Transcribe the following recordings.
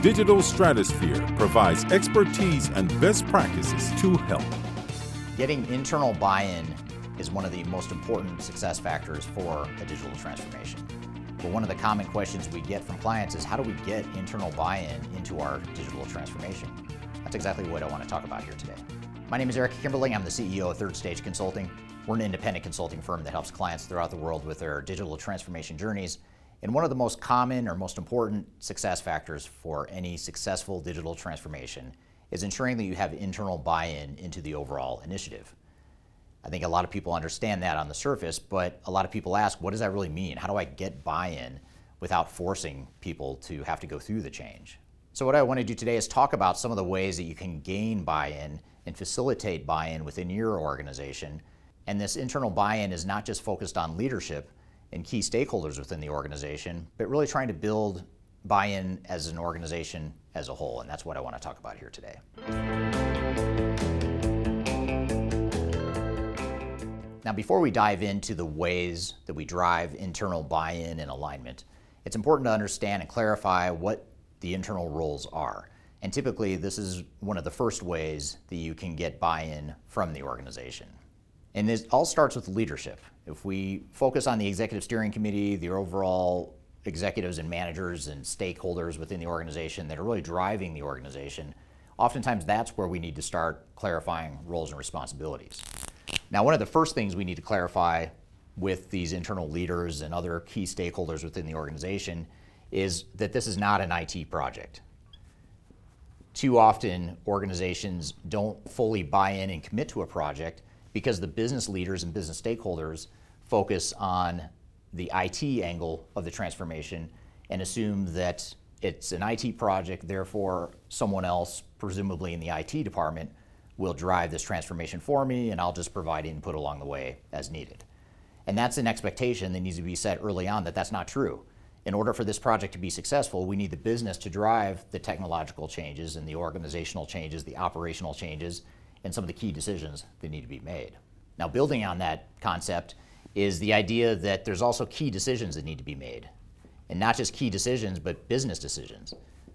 Digital Stratosphere provides expertise and best practices to help. Getting internal buy in is one of the most important success factors for a digital transformation. But one of the common questions we get from clients is how do we get internal buy in into our digital transformation? That's exactly what I want to talk about here today. My name is Eric Kimberling. I'm the CEO of Third Stage Consulting. We're an independent consulting firm that helps clients throughout the world with their digital transformation journeys and one of the most common or most important success factors for any successful digital transformation is ensuring that you have internal buy in into the overall initiative. I think a lot of people understand that on the surface, but a lot of people ask, what does that really mean? How do I get buy in without forcing people to have to go through the change? So, what I want to do today is talk about some of the ways that you can gain buy in and facilitate buy in within your organization. And this internal buy in is not just focused on leadership, and key stakeholders within the organization, but really trying to build buy in as an organization as a whole. And that's what I want to talk about here today. Now, before we dive into the ways that we drive internal buy in and alignment, it's important to understand and clarify what the internal roles are. And typically, this is one of the first ways that you can get buy in from the organization. And this all starts with leadership. If we focus on the executive steering committee, the overall executives and managers and stakeholders within the organization that are really driving the organization, oftentimes that's where we need to start clarifying roles and responsibilities. Now, one of the first things we need to clarify with these internal leaders and other key stakeholders within the organization is that this is not an IT project. Too often, organizations don't fully buy in and commit to a project because the business leaders and business stakeholders focus on the IT angle of the transformation and assume that it's an IT project, therefore, someone else, presumably in the IT department, will drive this transformation for me, and I'll just provide input along the way as needed. And that's an expectation that needs to be set early on that that's not true. In order for this project to be successful, we need the business to drive the technological changes and the organizational changes, the operational changes, and some of the key decisions that need to be made. Now, building on that concept is the idea that there's also key decisions that need to be made. And not just key decisions, but business decisions.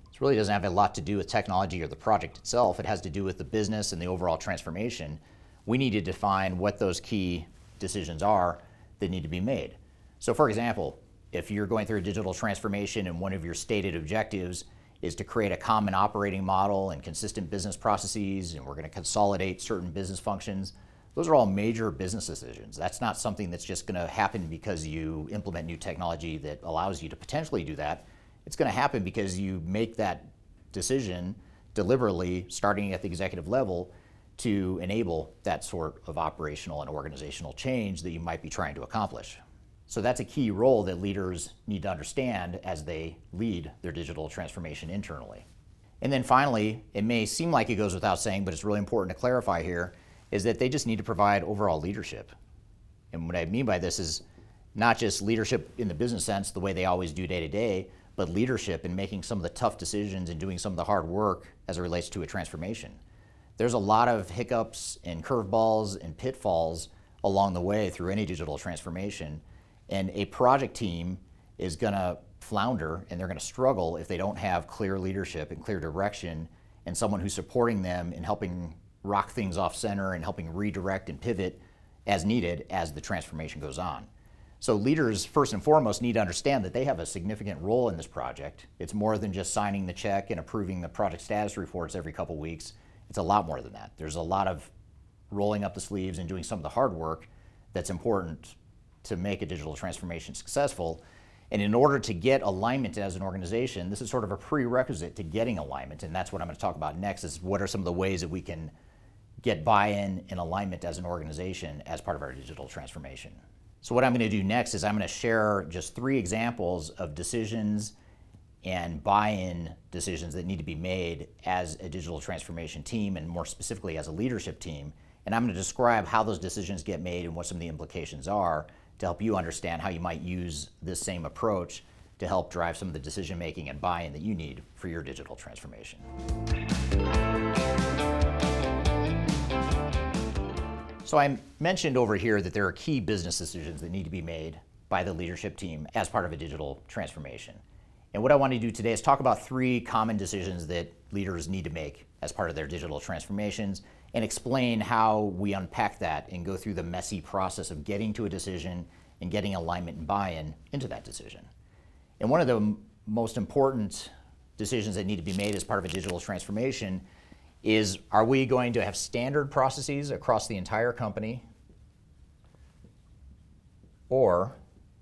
This really doesn't have a lot to do with technology or the project itself. It has to do with the business and the overall transformation. We need to define what those key decisions are that need to be made. So, for example, if you're going through a digital transformation and one of your stated objectives is to create a common operating model and consistent business processes, and we're going to consolidate certain business functions. Those are all major business decisions. That's not something that's just going to happen because you implement new technology that allows you to potentially do that. It's going to happen because you make that decision deliberately, starting at the executive level, to enable that sort of operational and organizational change that you might be trying to accomplish. So that's a key role that leaders need to understand as they lead their digital transformation internally. And then finally, it may seem like it goes without saying, but it's really important to clarify here, is that they just need to provide overall leadership. And what I mean by this is not just leadership in the business sense, the way they always do day to day, but leadership in making some of the tough decisions and doing some of the hard work as it relates to a transformation. There's a lot of hiccups and curveballs and pitfalls along the way through any digital transformation and a project team is going to flounder and they're going to struggle if they don't have clear leadership and clear direction and someone who's supporting them and helping rock things off center and helping redirect and pivot as needed as the transformation goes on. So leaders, first and foremost, need to understand that they have a significant role in this project. It's more than just signing the check and approving the project status reports every couple weeks. It's a lot more than that. There's a lot of rolling up the sleeves and doing some of the hard work that's important to make a digital transformation successful. And in order to get alignment as an organization, this is sort of a prerequisite to getting alignment. And that's what I'm going to talk about next is what are some of the ways that we can get buy-in and alignment as an organization as part of our digital transformation. So what I'm going to do next is I'm going to share just three examples of decisions and buy in decisions that need to be made as a digital transformation team and more specifically as a leadership team. And I'm going to describe how those decisions get made and what some of the implications are to help you understand how you might use this same approach to help drive some of the decision making and buy in that you need for your digital transformation. So, I mentioned over here that there are key business decisions that need to be made by the leadership team as part of a digital transformation. And what I want to do today is talk about three common decisions that leaders need to make as part of their digital transformations and explain how we unpack that and go through the messy process of getting to a decision and getting alignment and buy in into that decision. And one of the m- most important decisions that need to be made as part of a digital transformation is are we going to have standard processes across the entire company? Or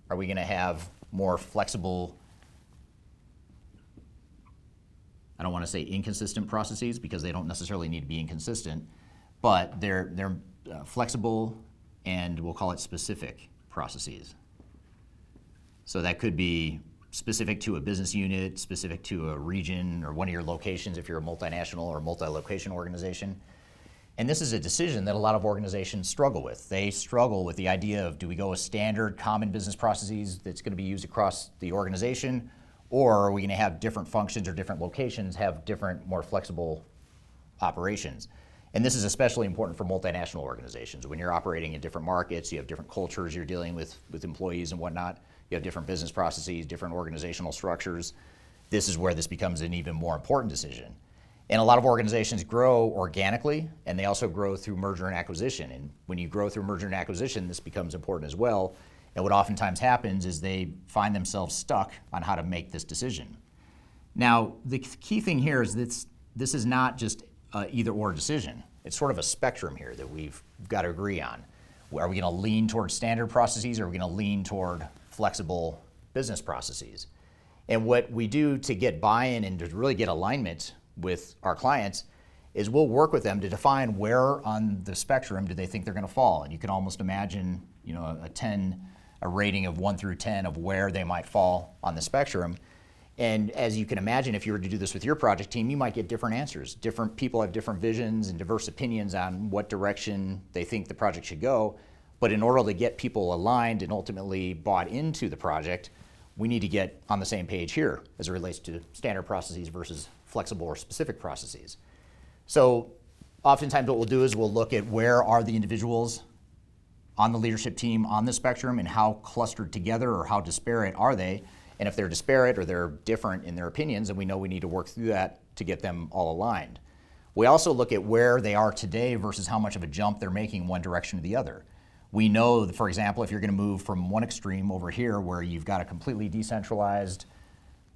are we going to have more flexible I don't want to say inconsistent processes because they don't necessarily need to be inconsistent, but they're, they're uh, flexible and we'll call it specific processes. So that could be specific to a business unit, specific to a region or one of your locations if you're a multinational or multi-location organization. And this is a decision that a lot of organizations struggle with. They struggle with the idea of do we go with standard common business processes that's going to be used across the organization or are we going to have different functions or different locations have different, more flexible operations? And this is especially important for multinational organizations. When you're operating in different markets, you have different cultures you're dealing with with employees and whatnot. You have different business processes, different organizational structures. This is where this becomes an even more important decision. And a lot of organizations grow organically, and they also grow through merger and acquisition. And when you grow through merger and acquisition, this becomes important as well and what oftentimes happens is they find themselves stuck on how to make this decision. Now, the key thing here is that this is not just either or decision. It's sort of a spectrum here that we've got to agree on. Are we going to lean toward standard processes or are we going to lean toward flexible business processes? And what we do to get buy in and to really get alignment with our clients is we'll work with them to define where on the spectrum do they think they're going to fall. And you can almost imagine, you know, a 10 a rating of 1 through 10 of where they might fall on the spectrum. And as you can imagine, if you were to do this with your project team, you might get different answers. Different people have different visions and diverse opinions on what direction they think the project should go. But in order to get people aligned and ultimately bought into the project, we need to get on the same page here as it relates to standard processes versus flexible or specific processes. So oftentimes what we'll do is we'll look at where are the individuals on the leadership team on the spectrum and how clustered together or how disparate are they. And if they're disparate or they're different in their opinions, then we know we need to work through that to get them all aligned. We also look at where they are today versus how much of a jump they're making one direction to the other. We know, that, for example, if you're going to move from one extreme over here where you've got a completely decentralized,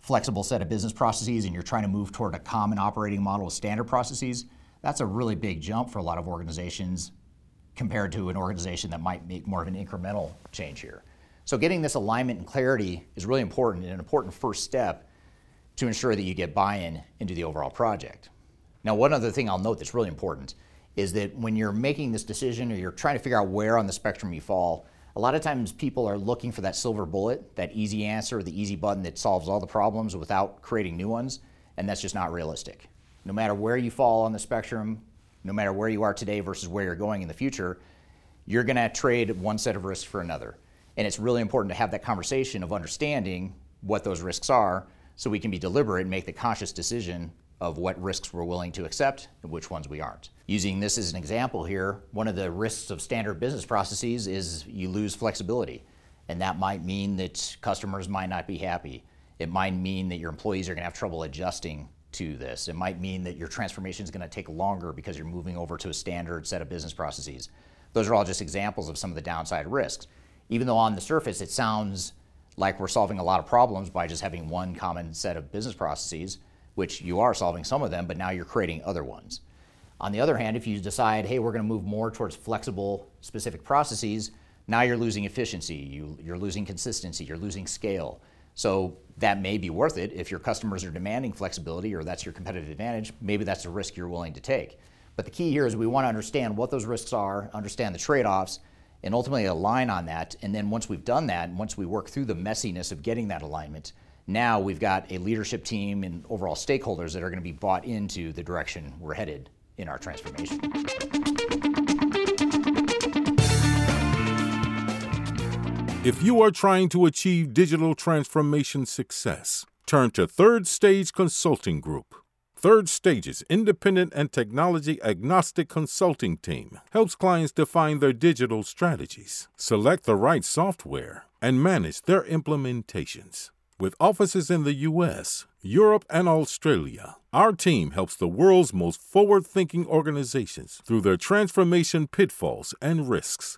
flexible set of business processes and you're trying to move toward a common operating model with standard processes, that's a really big jump for a lot of organizations compared to an organization that might make more of an incremental change here. So getting this alignment and clarity is really important and an important first step to ensure that you get buy-in into the overall project. Now, one other thing I'll note that's really important is that when you're making this decision or you're trying to figure out where on the spectrum you fall, a lot of times people are looking for that silver bullet, that easy answer, the easy button that solves all the problems without creating new ones, and that's just not realistic. No matter where you fall on the spectrum, no matter where you are today versus where you're going in the future, you're going to trade one set of risks for another. And it's really important to have that conversation of understanding what those risks are so we can be deliberate and make the conscious decision of what risks we're willing to accept and which ones we aren't. Using this as an example here, one of the risks of standard business processes is you lose flexibility. And that might mean that customers might not be happy. It might mean that your employees are going to have trouble adjusting to this. It might mean that your transformation is going to take longer because you're moving over to a standard set of business processes. Those are all just examples of some of the downside risks. Even though on the surface it sounds like we're solving a lot of problems by just having one common set of business processes, which you are solving some of them, but now you're creating other ones. On the other hand, if you decide, hey, we're going to move more towards flexible, specific processes, now you're losing efficiency, you, are losing consistency, you're losing scale. So that may be worth it if your customers are demanding flexibility or that's your competitive advantage. Maybe that's a risk you're willing to take. But the key here is we want to understand what those risks are, understand the trade offs, and ultimately align on that. And then once we've done that, and once we work through the messiness of getting that alignment, Now we've got a leadership team and overall stakeholders that are going to be bought into the direction we're headed in our transformation. If you are trying to achieve digital transformation success, turn to Third Stage Consulting Group. Third Stage's independent and technology agnostic consulting team helps clients define their digital strategies, select the right software, and manage their implementations. With offices in the US, Europe, and Australia, our team helps the world's most forward thinking organizations through their transformation pitfalls and risks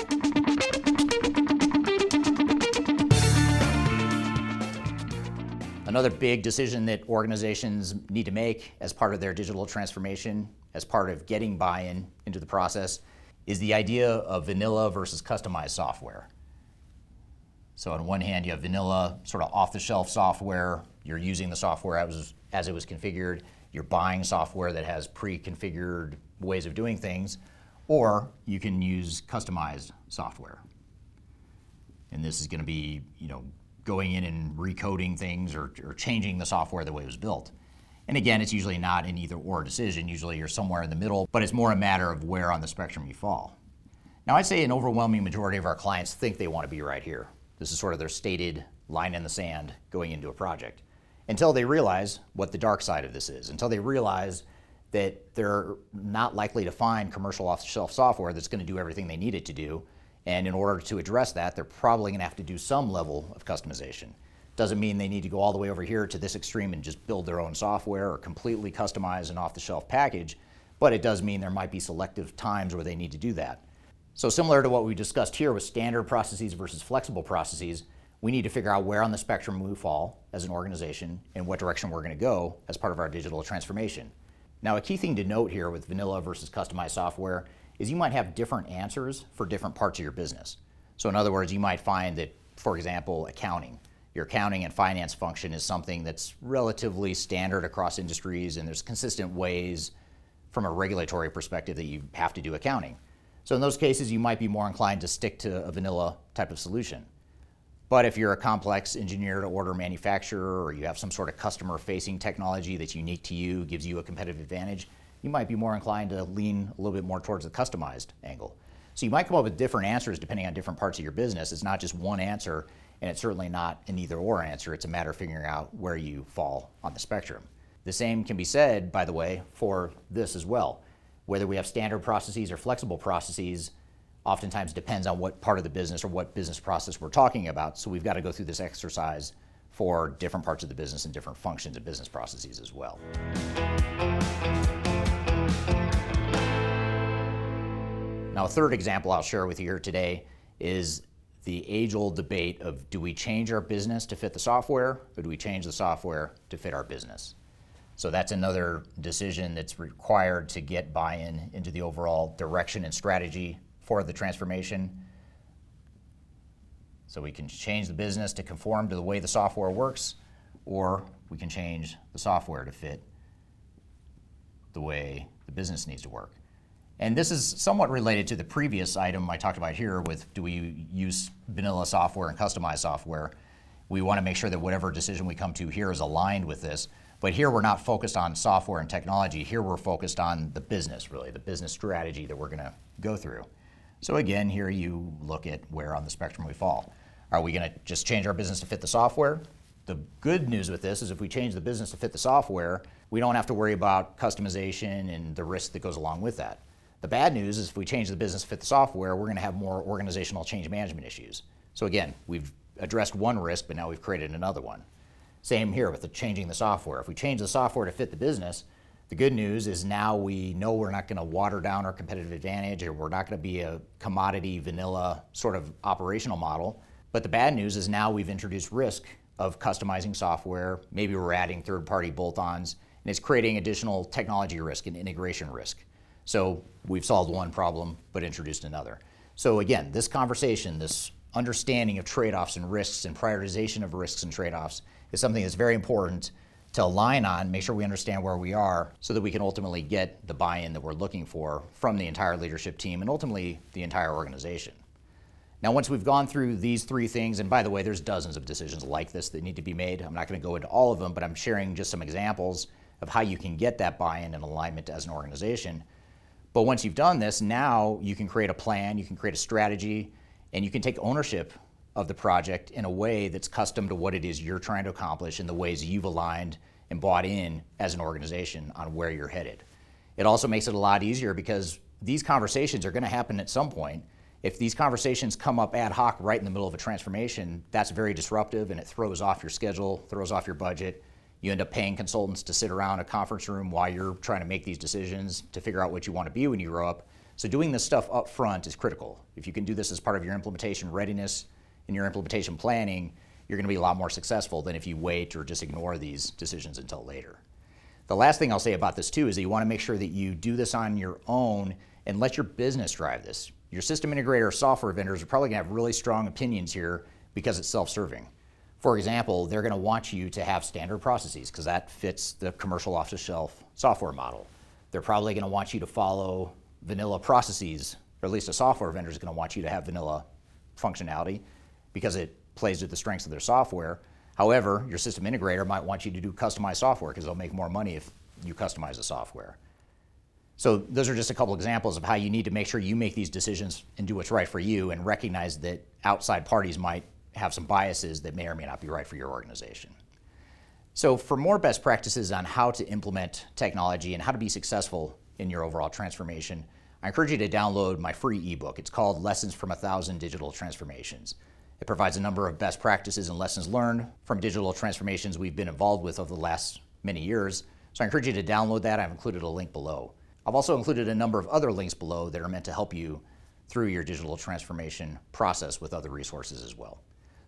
Another big decision that organizations need to make as part of their digital transformation, as part of getting buy in into the process, is the idea of vanilla versus customized software. So, on one hand, you have vanilla, sort of off the shelf software. You're using the software as, as it was configured. You're buying software that has pre configured ways of doing things. Or you can use customized software. And this is going to be, you know, going in and recoding things or, or changing the software the way it was built. And again, it's usually not an either or decision. Usually you're somewhere in the middle, but it's more a matter of where on the spectrum you fall. Now, I'd say an overwhelming majority of our clients think they want to be right here. This is sort of their stated line in the sand going into a project until they realize what the dark side of this is, until they realize that they're not likely to find commercial off the shelf software that's going to do everything they need it to do and in order to address that, they're probably going to have to do some level of customization. Doesn't mean they need to go all the way over here to this extreme and just build their own software or completely customize an off the shelf package, but it does mean there might be selective times where they need to do that. So, similar to what we discussed here with standard processes versus flexible processes, we need to figure out where on the spectrum we fall as an organization and what direction we're going to go as part of our digital transformation. Now, a key thing to note here with vanilla versus customized software is you might have different answers for different parts of your business. So, in other words, you might find that, for example, accounting, your accounting and finance function is something that's relatively standard across industries, and there's consistent ways from a regulatory perspective that you have to do accounting. So, in those cases, you might be more inclined to stick to a vanilla type of solution. But if you're a complex engineer to order manufacturer or you have some sort of customer facing technology that's unique to you, gives you a competitive advantage, you might be more inclined to lean a little bit more towards the customized angle. So you might come up with different answers depending on different parts of your business. It's not just one answer, and it's certainly not an either or answer. It's a matter of figuring out where you fall on the spectrum. The same can be said, by the way, for this as well. Whether we have standard processes or flexible processes, oftentimes depends on what part of the business or what business process we're talking about. So we've got to go through this exercise for different parts of the business and different functions of business processes as well. Now, a third example I'll share with you here today is the age old debate of do we change our business to fit the software or do we change the software to fit our business? So that's another decision that's required to get buy in into the overall direction and strategy for the transformation. So we can change the business to conform to the way the software works, or we can change the software to fit the way the business needs to work. And this is somewhat related to the previous item I talked about here with do we use vanilla software and customized software. We want to make sure that whatever decision we come to here is aligned with this. But here we're not focused on software and technology. Here we're focused on the business, really, the business strategy that we're going to go through. So again, here you look at where on the spectrum we fall. Are we going to just change our business to fit the software? The good news with this is if we change the business to fit the software, we don't have to worry about customization and the risk that goes along with that. The bad news is if we change the business fit the software, we're going to have more organizational change management issues. So again, we've addressed one risk, but now we've created another one. Same here with the changing the software. If we change the software to fit the business, the good news is now we know we're not going to water down our competitive advantage or we're not going to be a commodity vanilla sort of operational model. But the bad news is now we've introduced risk of customizing software. Maybe we're adding third party bolt ons and it's creating additional technology risk and integration risk. So we've solved one problem but introduced another. So again, this conversation, this understanding of trade-offs and risks and prioritization of risks and trade-offs is something that's very important to align on, make sure we understand where we are so that we can ultimately get the buy-in that we're looking for from the entire leadership team and ultimately the entire organization. Now, once we've gone through these three things, and by the way, there's dozens of decisions like this that need to be made. I'm not going to go into all of them, but I'm sharing just some examples of how you can get that buy-in and alignment as an organization. But once you've done this, now you can create a plan, you can create a strategy, and you can take ownership of the project in a way that's custom to what it is you're trying to accomplish and the ways you've aligned and bought in as an organization on where you're headed. It also makes it a lot easier because these conversations are going to happen at some point if these conversations come up ad hoc right in the middle of a transformation, that's very disruptive and it throws off your schedule, throws off your budget. You end up paying consultants to sit around a conference room while you're trying to make these decisions to figure out what you want to be when you grow up. So doing this stuff up front is critical. If you can do this as part of your implementation readiness and your implementation planning, you're going to be a lot more successful than if you wait or just ignore these decisions until later. The last thing I'll say about this too is that you want to make sure that you do this on your own and let your business drive this your system integrator or software vendors are probably going to have really strong opinions here because it's self-serving. For example, they're going to want you to have standard processes because that fits the commercial off-the-shelf software model. They're probably going to want you to follow vanilla processes, or at least a software vendor is going to want you to have vanilla functionality because it plays with the strengths of their software. However, your system integrator might want you to do customized software because they'll make more money if you customize the software. So those are just a couple examples of how you need to make sure you make these decisions and do what's right for you and recognize that outside parties might have some biases that may or may not be right for your organization. So for more best practices on how to implement technology and how to be successful in your overall transformation, I encourage you to download my free ebook. It's called Lessons from a Thousand Digital Transformations. It provides a number of best practices and lessons learned from digital transformations we've been involved with over the last many years. So I encourage you to download that. I've included a link below. I've also included a number of other links below that are meant to help you through your digital transformation process with other resources as well.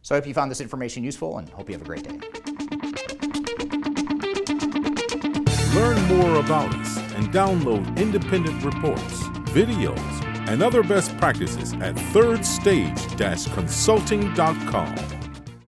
So I hope you found this information useful and hope you have a great day. Learn more about us and download independent reports, videos, and other best practices at thirdstage-consulting.com.